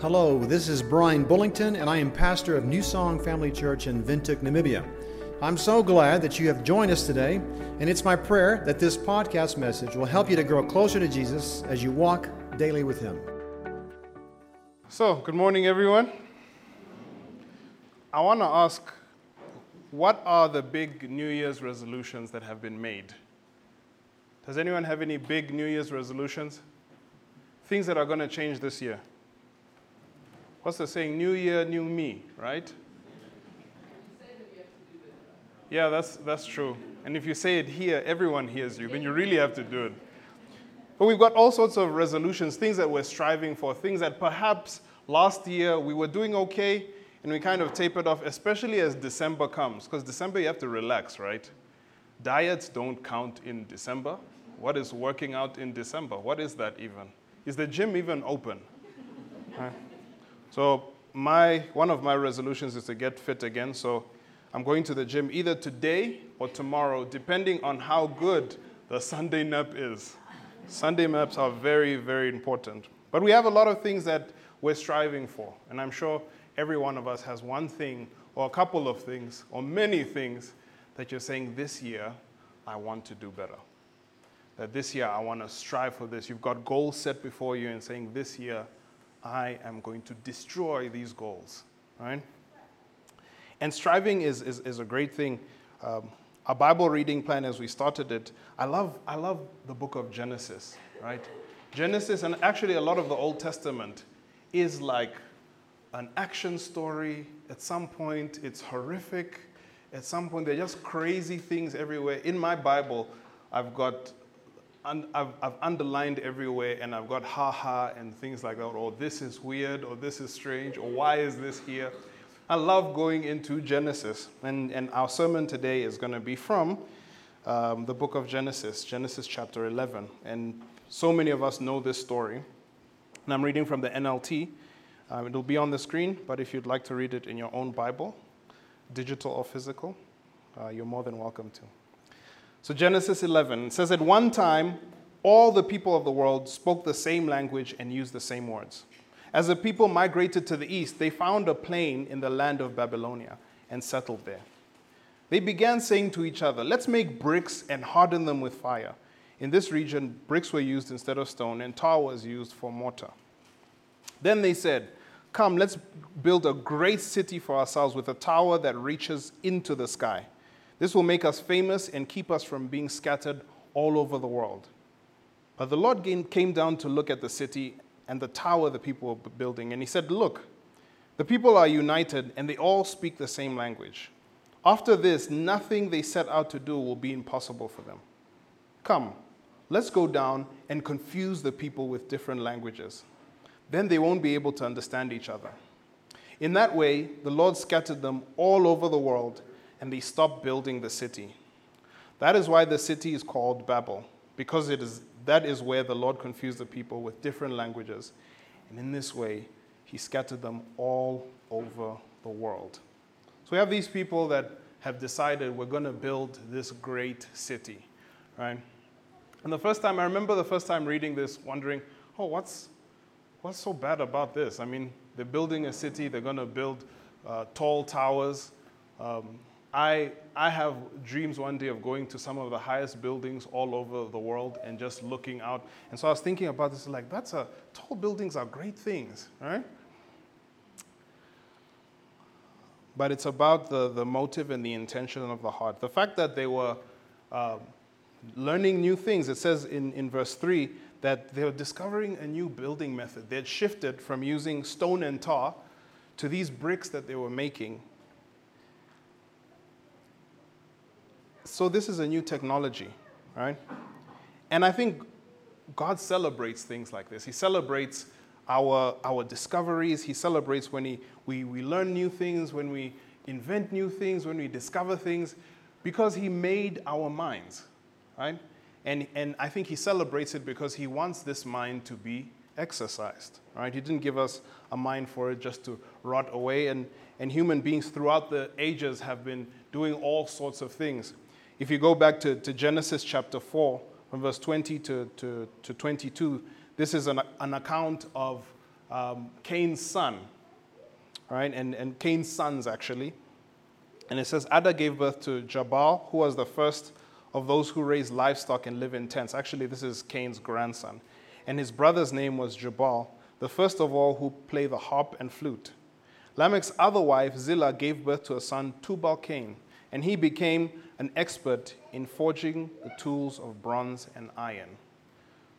Hello, this is Brian Bullington, and I am pastor of New Song Family Church in Windhoek, Namibia. I'm so glad that you have joined us today, and it's my prayer that this podcast message will help you to grow closer to Jesus as you walk daily with Him. So, good morning, everyone. I want to ask what are the big New Year's resolutions that have been made? Does anyone have any big New Year's resolutions? Things that are going to change this year? What's the saying? New year, new me, right? Yeah, that's, that's true. And if you say it here, everyone hears you, then you really have to do it. But we've got all sorts of resolutions, things that we're striving for, things that perhaps last year we were doing okay and we kind of tapered off, especially as December comes. Because December you have to relax, right? Diets don't count in December. What is working out in December? What is that even? Is the gym even open? Right. So my one of my resolutions is to get fit again. So I'm going to the gym either today or tomorrow, depending on how good the Sunday nap is. Sunday naps are very, very important. But we have a lot of things that we're striving for. And I'm sure every one of us has one thing or a couple of things or many things that you're saying, this year, I want to do better. That this year, I want to strive for this. You've got goals set before you and saying, this year, I am going to destroy these goals, right? And striving is, is, is a great thing. Um, our Bible reading plan, as we started it, I love, I love the book of Genesis, right? Genesis, and actually a lot of the Old Testament, is like an action story. At some point, it's horrific. At some point, there are just crazy things everywhere. In my Bible, I've got I've, I've, underlined everywhere and I've got haha and things like that, or this is weird, or this is strange, or why is this here? I love going into Genesis, and, and our sermon today is going to be from um, the book of Genesis, Genesis chapter 11. And so many of us know this story. And I'm reading from the NLT. Um, it'll be on the screen, but if you'd like to read it in your own Bible, digital or physical, uh, you're more than welcome to. So, Genesis 11 says, At one time, all the people of the world spoke the same language and used the same words. As the people migrated to the east, they found a plain in the land of Babylonia and settled there. They began saying to each other, Let's make bricks and harden them with fire. In this region, bricks were used instead of stone, and tar was used for mortar. Then they said, Come, let's build a great city for ourselves with a tower that reaches into the sky. This will make us famous and keep us from being scattered all over the world. But the Lord came down to look at the city and the tower the people were building, and he said, Look, the people are united and they all speak the same language. After this, nothing they set out to do will be impossible for them. Come, let's go down and confuse the people with different languages. Then they won't be able to understand each other. In that way, the Lord scattered them all over the world and they stopped building the city. That is why the city is called Babel, because it is, that is where the Lord confused the people with different languages. And in this way, he scattered them all over the world. So we have these people that have decided we're going to build this great city, right? And the first time, I remember the first time reading this, wondering, oh, what's, what's so bad about this? I mean, they're building a city, they're going to build uh, tall towers. Um, I, I have dreams one day of going to some of the highest buildings all over the world and just looking out. And so I was thinking about this, like, that's a, tall buildings are great things, right? But it's about the, the motive and the intention of the heart. The fact that they were uh, learning new things, it says in, in verse 3 that they were discovering a new building method. They had shifted from using stone and tar to these bricks that they were making So this is a new technology, right? And I think God celebrates things like this. He celebrates our, our discoveries. He celebrates when he, we, we learn new things, when we invent new things, when we discover things, because He made our minds, right? And, and I think He celebrates it because He wants this mind to be exercised, right? He didn't give us a mind for it just to rot away. And, and human beings throughout the ages have been doing all sorts of things. If you go back to, to Genesis chapter 4, from verse 20 to, to, to 22, this is an, an account of um, Cain's son, right? And, and Cain's sons, actually. And it says, Ada gave birth to Jabal, who was the first of those who raise livestock and live in tents. Actually, this is Cain's grandson. And his brother's name was Jubal, the first of all who play the harp and flute. Lamech's other wife, Zillah, gave birth to a son, Tubal Cain, and he became an expert in forging the tools of bronze and iron.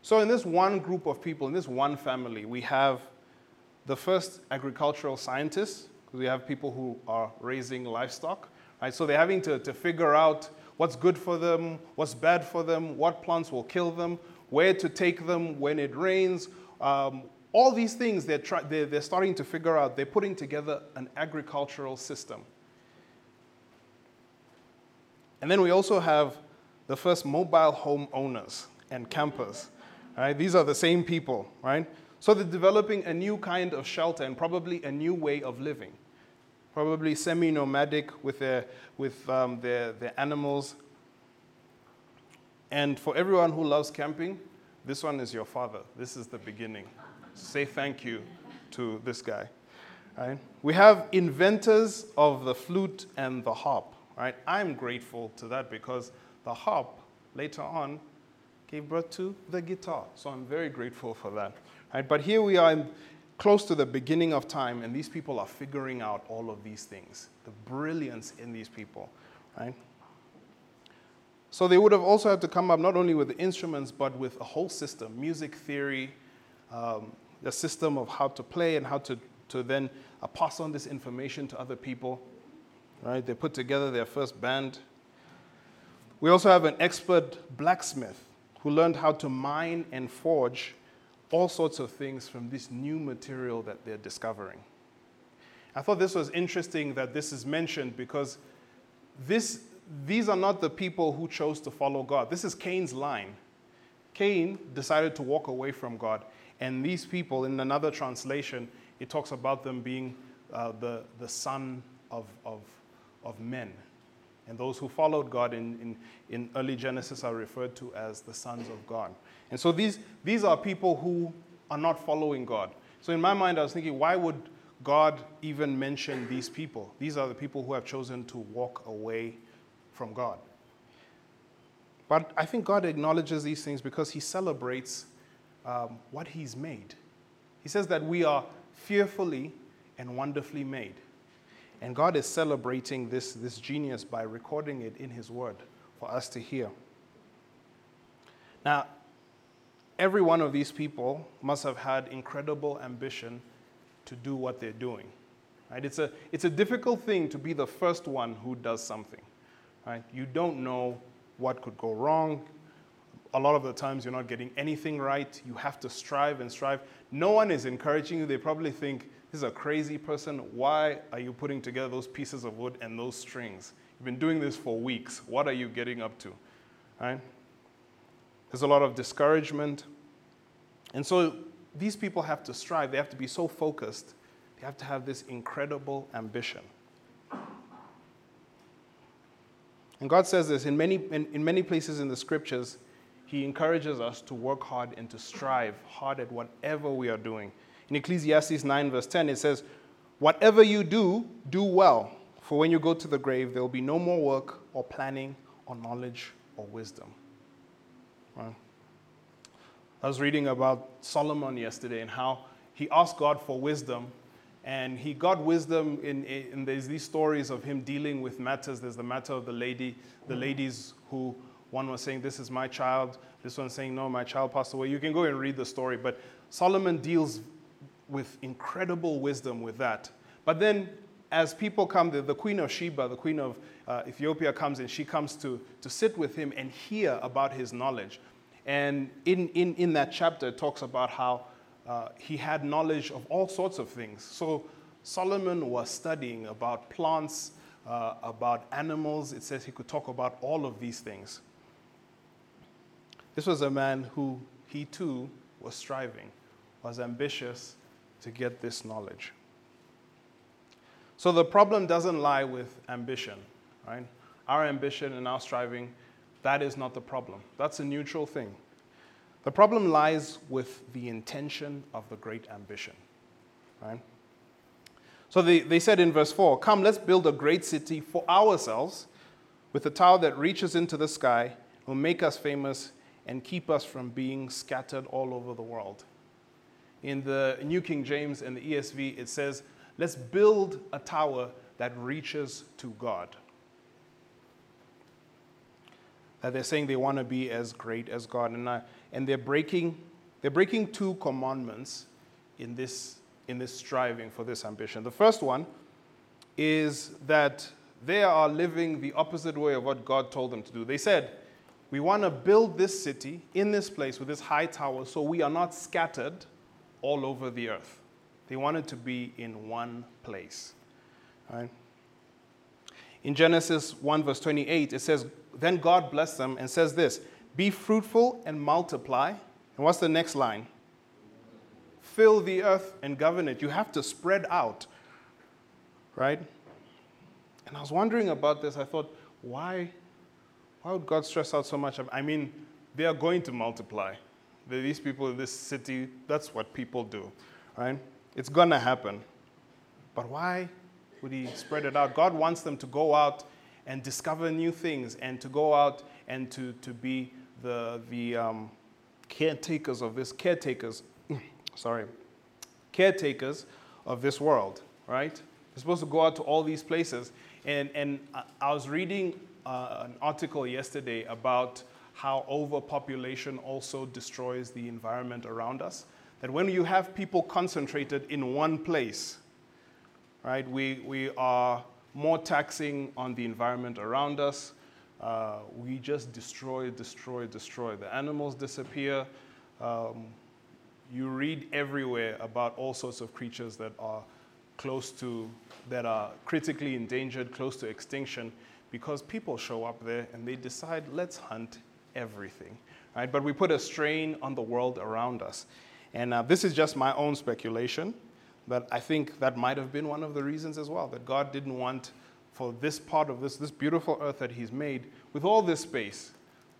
So, in this one group of people, in this one family, we have the first agricultural scientists, because we have people who are raising livestock. Right? So, they're having to, to figure out what's good for them, what's bad for them, what plants will kill them, where to take them when it rains. Um, all these things they're, try, they're, they're starting to figure out. They're putting together an agricultural system. And then we also have the first mobile home owners and campers. Right? These are the same people, right? So they're developing a new kind of shelter and probably a new way of living. Probably semi nomadic with, their, with um, their, their animals. And for everyone who loves camping, this one is your father. This is the beginning. Say thank you to this guy. Right? We have inventors of the flute and the harp. Right? I'm grateful to that because the harp later on gave birth to the guitar. So I'm very grateful for that. Right? But here we are close to the beginning of time, and these people are figuring out all of these things. The brilliance in these people. Right? So they would have also had to come up not only with the instruments, but with a whole system, music theory, um, the system of how to play and how to, to then uh, pass on this information to other people. Right? They put together their first band. We also have an expert blacksmith who learned how to mine and forge all sorts of things from this new material that they're discovering. I thought this was interesting that this is mentioned because this, these are not the people who chose to follow God. This is Cain's line. Cain decided to walk away from God. And these people, in another translation, it talks about them being uh, the, the son of, of, of men. And those who followed God in, in, in early Genesis are referred to as the sons of God. And so these, these are people who are not following God. So in my mind, I was thinking, why would God even mention these people? These are the people who have chosen to walk away from God. But I think God acknowledges these things because He celebrates um, what He's made. He says that we are fearfully and wonderfully made. And God is celebrating this, this genius by recording it in His Word for us to hear. Now, every one of these people must have had incredible ambition to do what they're doing. Right? It's, a, it's a difficult thing to be the first one who does something. Right? You don't know what could go wrong a lot of the times you're not getting anything right. You have to strive and strive. No one is encouraging you. They probably think, this is a crazy person. Why are you putting together those pieces of wood and those strings? You've been doing this for weeks. What are you getting up to? Right? There's a lot of discouragement. And so these people have to strive. They have to be so focused. They have to have this incredible ambition. And God says this in many, in, in many places in the scriptures he encourages us to work hard and to strive hard at whatever we are doing. In Ecclesiastes 9, verse 10, it says, Whatever you do, do well, for when you go to the grave, there will be no more work or planning or knowledge or wisdom. Right? I was reading about Solomon yesterday and how he asked God for wisdom, and he got wisdom in, in there's these stories of him dealing with matters. There's the matter of the lady, the ladies who one was saying, This is my child. This one's saying, No, my child passed away. You can go and read the story. But Solomon deals with incredible wisdom with that. But then, as people come, the, the Queen of Sheba, the Queen of uh, Ethiopia, comes and she comes to, to sit with him and hear about his knowledge. And in, in, in that chapter, it talks about how uh, he had knowledge of all sorts of things. So Solomon was studying about plants, uh, about animals. It says he could talk about all of these things. This was a man who he too was striving, was ambitious to get this knowledge. So the problem doesn't lie with ambition, right? Our ambition and our striving, that is not the problem. That's a neutral thing. The problem lies with the intention of the great ambition. Right? So they, they said in verse 4 Come, let's build a great city for ourselves with a tower that reaches into the sky, will make us famous and keep us from being scattered all over the world. In the New King James and the ESV, it says, Let's build a tower that reaches to God. That they're saying they want to be as great as God. And, I, and they're, breaking, they're breaking two commandments in this, in this striving for this ambition. The first one is that they are living the opposite way of what God told them to do. They said, We want to build this city in this place with this high tower so we are not scattered all over the earth. They wanted to be in one place. Right? In Genesis 1, verse 28, it says, Then God blessed them and says this Be fruitful and multiply. And what's the next line? Fill the earth and govern it. You have to spread out. Right? And I was wondering about this. I thought, why, why would God stress out so much? I mean, they are going to multiply. These people in this city, that's what people do, right? It's going to happen. But why would He spread it out? God wants them to go out and discover new things and to go out and to, to be the, the um, caretakers of this, caretakers, sorry, caretakers of this world, right? They're supposed to go out to all these places and, and I was reading uh, an article yesterday about how overpopulation also destroys the environment around us. That when you have people concentrated in one place, right, we, we are more taxing on the environment around us. Uh, we just destroy, destroy, destroy. The animals disappear. Um, you read everywhere about all sorts of creatures that are close to that are critically endangered, close to extinction, because people show up there and they decide, let's hunt everything. Right? But we put a strain on the world around us. And uh, this is just my own speculation, but I think that might have been one of the reasons as well, that God didn't want for this part of this, this beautiful earth that He's made, with all this space,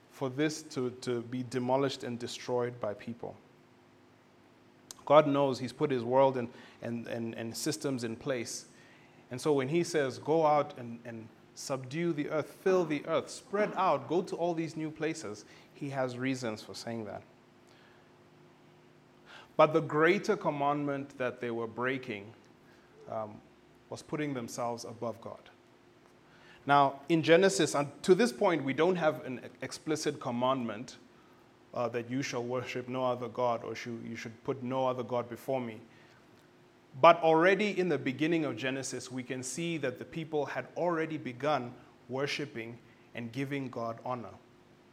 for this to, to be demolished and destroyed by people. God knows He's put His world and, and, and, and systems in place and so when he says, go out and, and subdue the earth, fill the earth, spread out, go to all these new places, he has reasons for saying that. But the greater commandment that they were breaking um, was putting themselves above God. Now, in Genesis, and to this point, we don't have an explicit commandment uh, that you shall worship no other God or you should put no other God before me. But already in the beginning of Genesis, we can see that the people had already begun worshiping and giving God honor.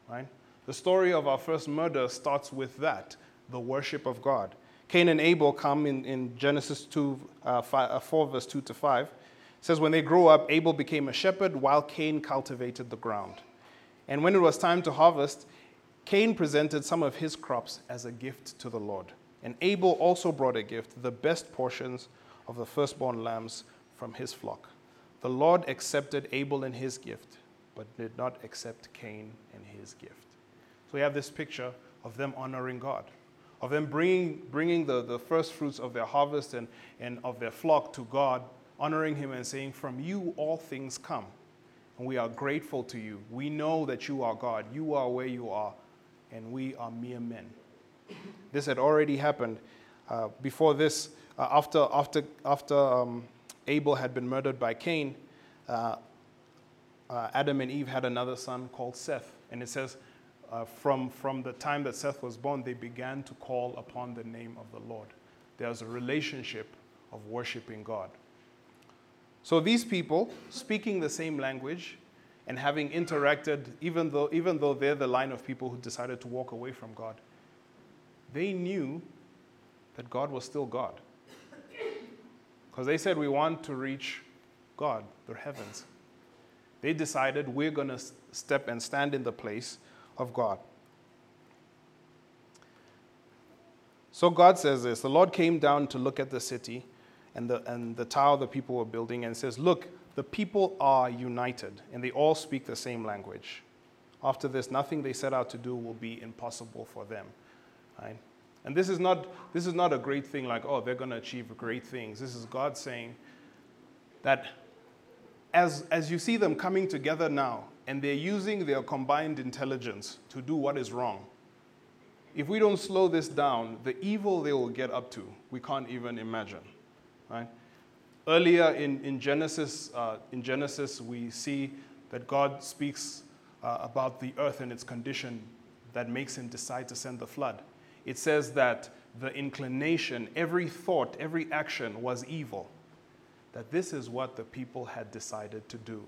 Right? The story of our first murder starts with that the worship of God. Cain and Abel come in, in Genesis 2, uh, 5, uh, 4, verse 2 to 5. It says, When they grew up, Abel became a shepherd while Cain cultivated the ground. And when it was time to harvest, Cain presented some of his crops as a gift to the Lord. And Abel also brought a gift, the best portions of the firstborn lambs from his flock. The Lord accepted Abel and his gift, but did not accept Cain and his gift. So we have this picture of them honoring God, of them bringing, bringing the, the first fruits of their harvest and, and of their flock to God, honoring Him and saying, From you all things come. And we are grateful to you. We know that you are God. You are where you are, and we are mere men. This had already happened. Uh, before this, uh, after, after, after um, Abel had been murdered by Cain, uh, uh Adam and Eve had another son called Seth. And it says, uh, from, from the time that Seth was born, they began to call upon the name of the Lord. There was a relationship of worshiping God. So these people, speaking the same language and having interacted, even though, even though they're the line of people who decided to walk away from God, they knew that God was still God. Because they said, We want to reach God, the heavens. They decided we're going to step and stand in the place of God. So God says this The Lord came down to look at the city and the, and the tower the people were building and says, Look, the people are united and they all speak the same language. After this, nothing they set out to do will be impossible for them. Right? And this is not, this is not a great thing like, oh, they're going to achieve great things. This is God saying that as, as you see them coming together now and they're using their combined intelligence to do what is wrong, if we don't slow this down, the evil they will get up to, we can't even imagine. Right? Earlier in, in, Genesis, uh, in Genesis, we see that God speaks uh, about the earth and its condition that makes him decide to send the flood. It says that the inclination, every thought, every action was evil. That this is what the people had decided to do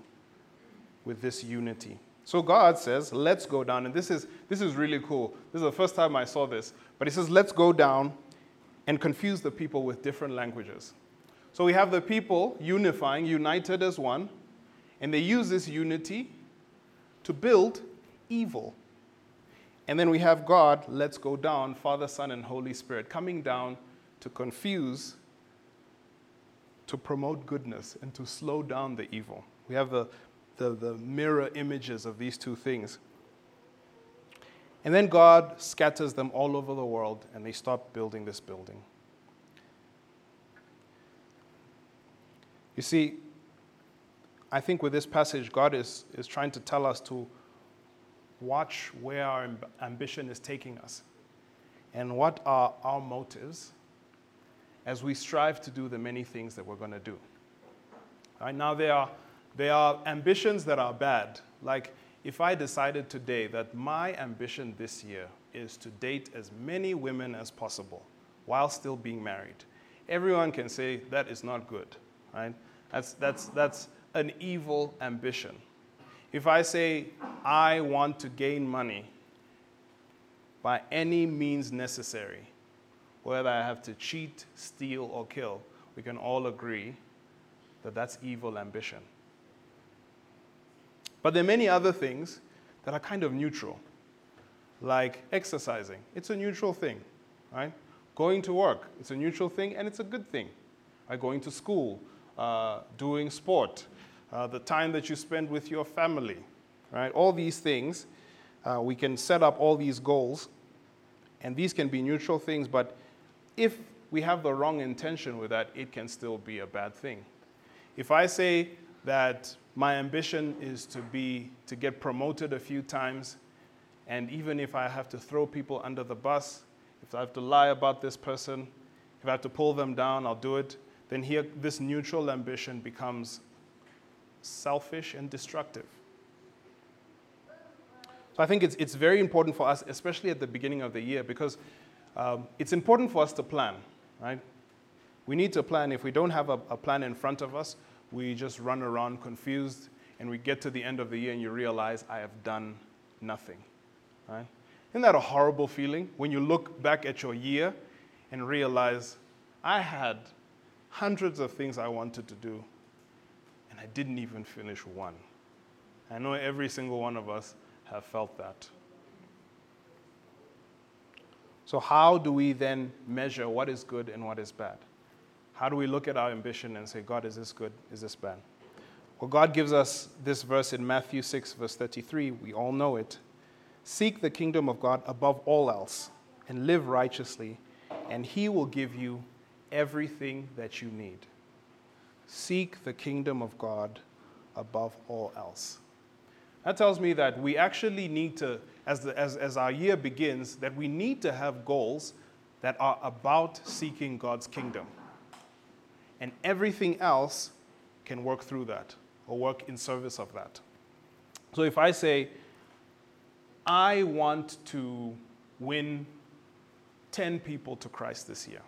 with this unity. So God says, let's go down. And this is, this is really cool. This is the first time I saw this. But He says, let's go down and confuse the people with different languages. So we have the people unifying, united as one, and they use this unity to build evil. And then we have God, let's go down, Father, Son, and Holy Spirit, coming down to confuse, to promote goodness, and to slow down the evil. We have the the, the mirror images of these two things. And then God scatters them all over the world and they stop building this building. You see, I think with this passage, God is, is trying to tell us to watch where our ambition is taking us and what are our motives as we strive to do the many things that we're going to do. Right now, there are there are ambitions that are bad. Like if I decided today that my ambition this year is to date as many women as possible while still being married, everyone can say that is not good, right? That's, that's, that's an evil ambition. If I say I want to gain money by any means necessary, whether I have to cheat, steal, or kill, we can all agree that that's evil ambition. But there are many other things that are kind of neutral, like exercising. It's a neutral thing, right? Going to work, it's a neutral thing and it's a good thing. Right? Going to school, uh, doing sport, uh, the time that you spend with your family, right? All these things, uh, we can set up all these goals, and these can be neutral things, but if we have the wrong intention with that, it can still be a bad thing. If I say that my ambition is to be to get promoted a few times and even if i have to throw people under the bus if i have to lie about this person if i have to pull them down i'll do it then here this neutral ambition becomes selfish and destructive so i think it's, it's very important for us especially at the beginning of the year because um, it's important for us to plan right we need to plan if we don't have a, a plan in front of us we just run around confused and we get to the end of the year and you realize I have done nothing. Right? Isn't that a horrible feeling when you look back at your year and realize I had hundreds of things I wanted to do and I didn't even finish one? I know every single one of us have felt that. So, how do we then measure what is good and what is bad? How do we look at our ambition and say, God, is this good? Is this bad? Well, God gives us this verse in Matthew 6, verse 33. We all know it. Seek the kingdom of God above all else and live righteously, and He will give you everything that you need. Seek the kingdom of God above all else. That tells me that we actually need to, as, the, as, as our year begins, that we need to have goals that are about seeking God's kingdom and everything else can work through that or work in service of that. So if I say, I want to win 10 people to Christ this year,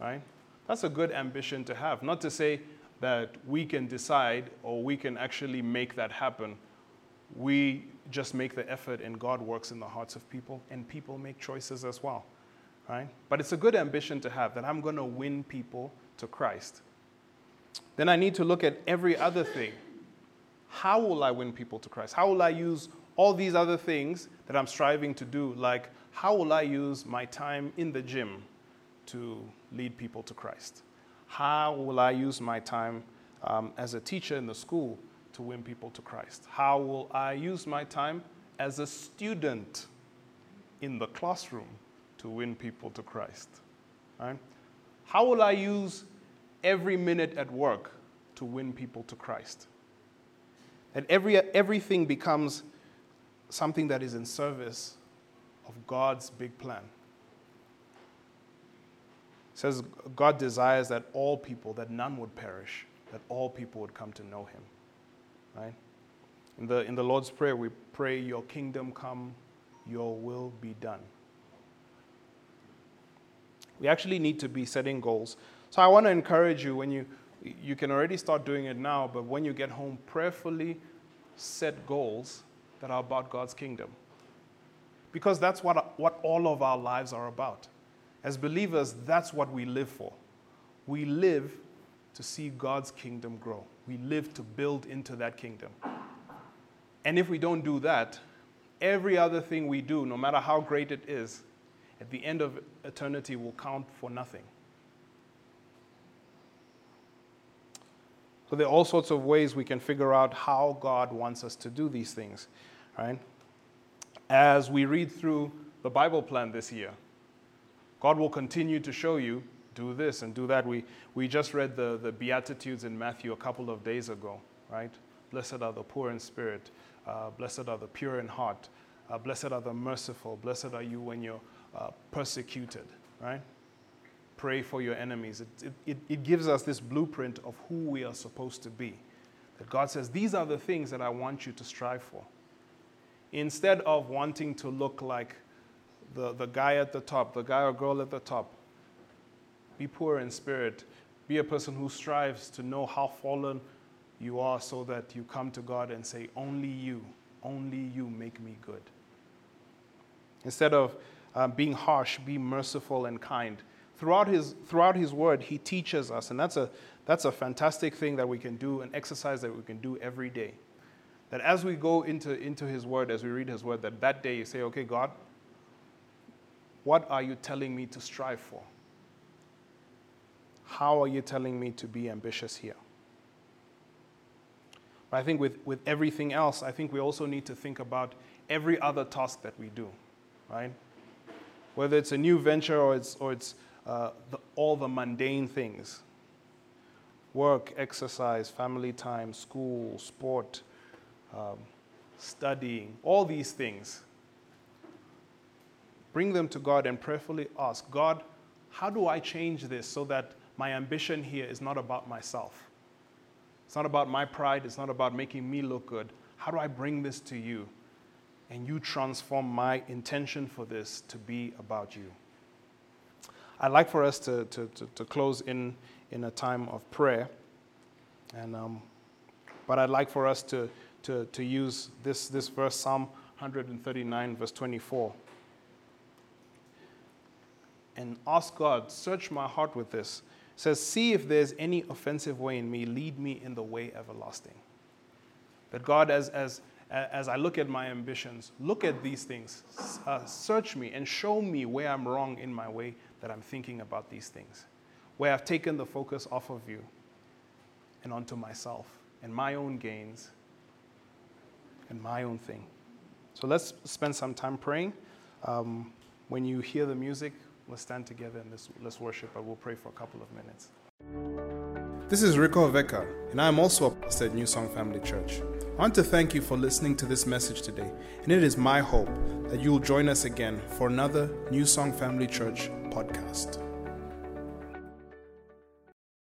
right? That's a good ambition to have. Not to say that we can decide or we can actually make that happen. We just make the effort and God works in the hearts of people and people make choices as well right? But it's a good ambition to have that I'm going to win people to Christ. Then I need to look at every other thing. How will I win people to Christ? How will I use all these other things that I'm striving to do? Like, how will I use my time in the gym to lead people to Christ? How will I use my time um, as a teacher in the school to win people to Christ? How will I use my time as a student in the classroom to win people to Christ? Right? How will I use every minute at work to win people to Christ? That every, everything becomes something that is in service of God's big plan. It says God desires that all people, that none would perish, that all people would come to know him. Right? In the, in the Lord's Prayer, we pray, Your kingdom come, your will be done. We actually need to be setting goals. So I want to encourage you when you, you can already start doing it now, but when you get home, prayerfully set goals that are about God's kingdom. Because that's what, what all of our lives are about. As believers, that's what we live for. We live to see God's kingdom grow, we live to build into that kingdom. And if we don't do that, every other thing we do, no matter how great it is, at the end of eternity will count for nothing. So there are all sorts of ways we can figure out how God wants us to do these things, right? As we read through the Bible plan this year, God will continue to show you do this and do that. We, we just read the, the Beatitudes in Matthew a couple of days ago, right? Blessed are the poor in spirit, uh, blessed are the pure in heart, uh, blessed are the merciful, blessed are you when you're uh, persecuted, right? Pray for your enemies. It, it, it gives us this blueprint of who we are supposed to be. That God says, These are the things that I want you to strive for. Instead of wanting to look like the, the guy at the top, the guy or girl at the top, be poor in spirit. Be a person who strives to know how fallen you are so that you come to God and say, Only you, only you make me good. Instead of um, being harsh, be merciful and kind. Throughout his, throughout his word, he teaches us, and that's a, that's a fantastic thing that we can do, an exercise that we can do every day. That as we go into, into his word, as we read his word, that that day you say, okay, God, what are you telling me to strive for? How are you telling me to be ambitious here? But I think with, with everything else, I think we also need to think about every other task that we do, right? whether it's a new venture or it's, or it's uh, the, all the mundane things work, exercise, family time, school, sport, um, studying, all these things. Bring them to God and prayerfully ask God, how do I change this so that my ambition here is not about myself? It's not about my pride, it's not about making me look good. How do I bring this to you? and you transform my intention for this to be about you. I'd like for us to, to, to, to close in, in a time of prayer. And, um, but I'd like for us to, to, to use this, this verse, Psalm 139, verse 24, and ask God, search my heart with this. It says, See if there's any offensive way in me, lead me in the way everlasting. That God, as, as, as I look at my ambitions, look at these things, uh, search me and show me where I'm wrong in my way that I'm thinking about these things, where I've taken the focus off of you and onto myself and my own gains and my own thing. So let's spend some time praying. Um, when you hear the music, let's stand together and let's, let's worship. I will pray for a couple of minutes. This is Rico Veka, and I am also a pastor at New Song Family Church. I want to thank you for listening to this message today, and it is my hope that you will join us again for another New Song Family Church podcast.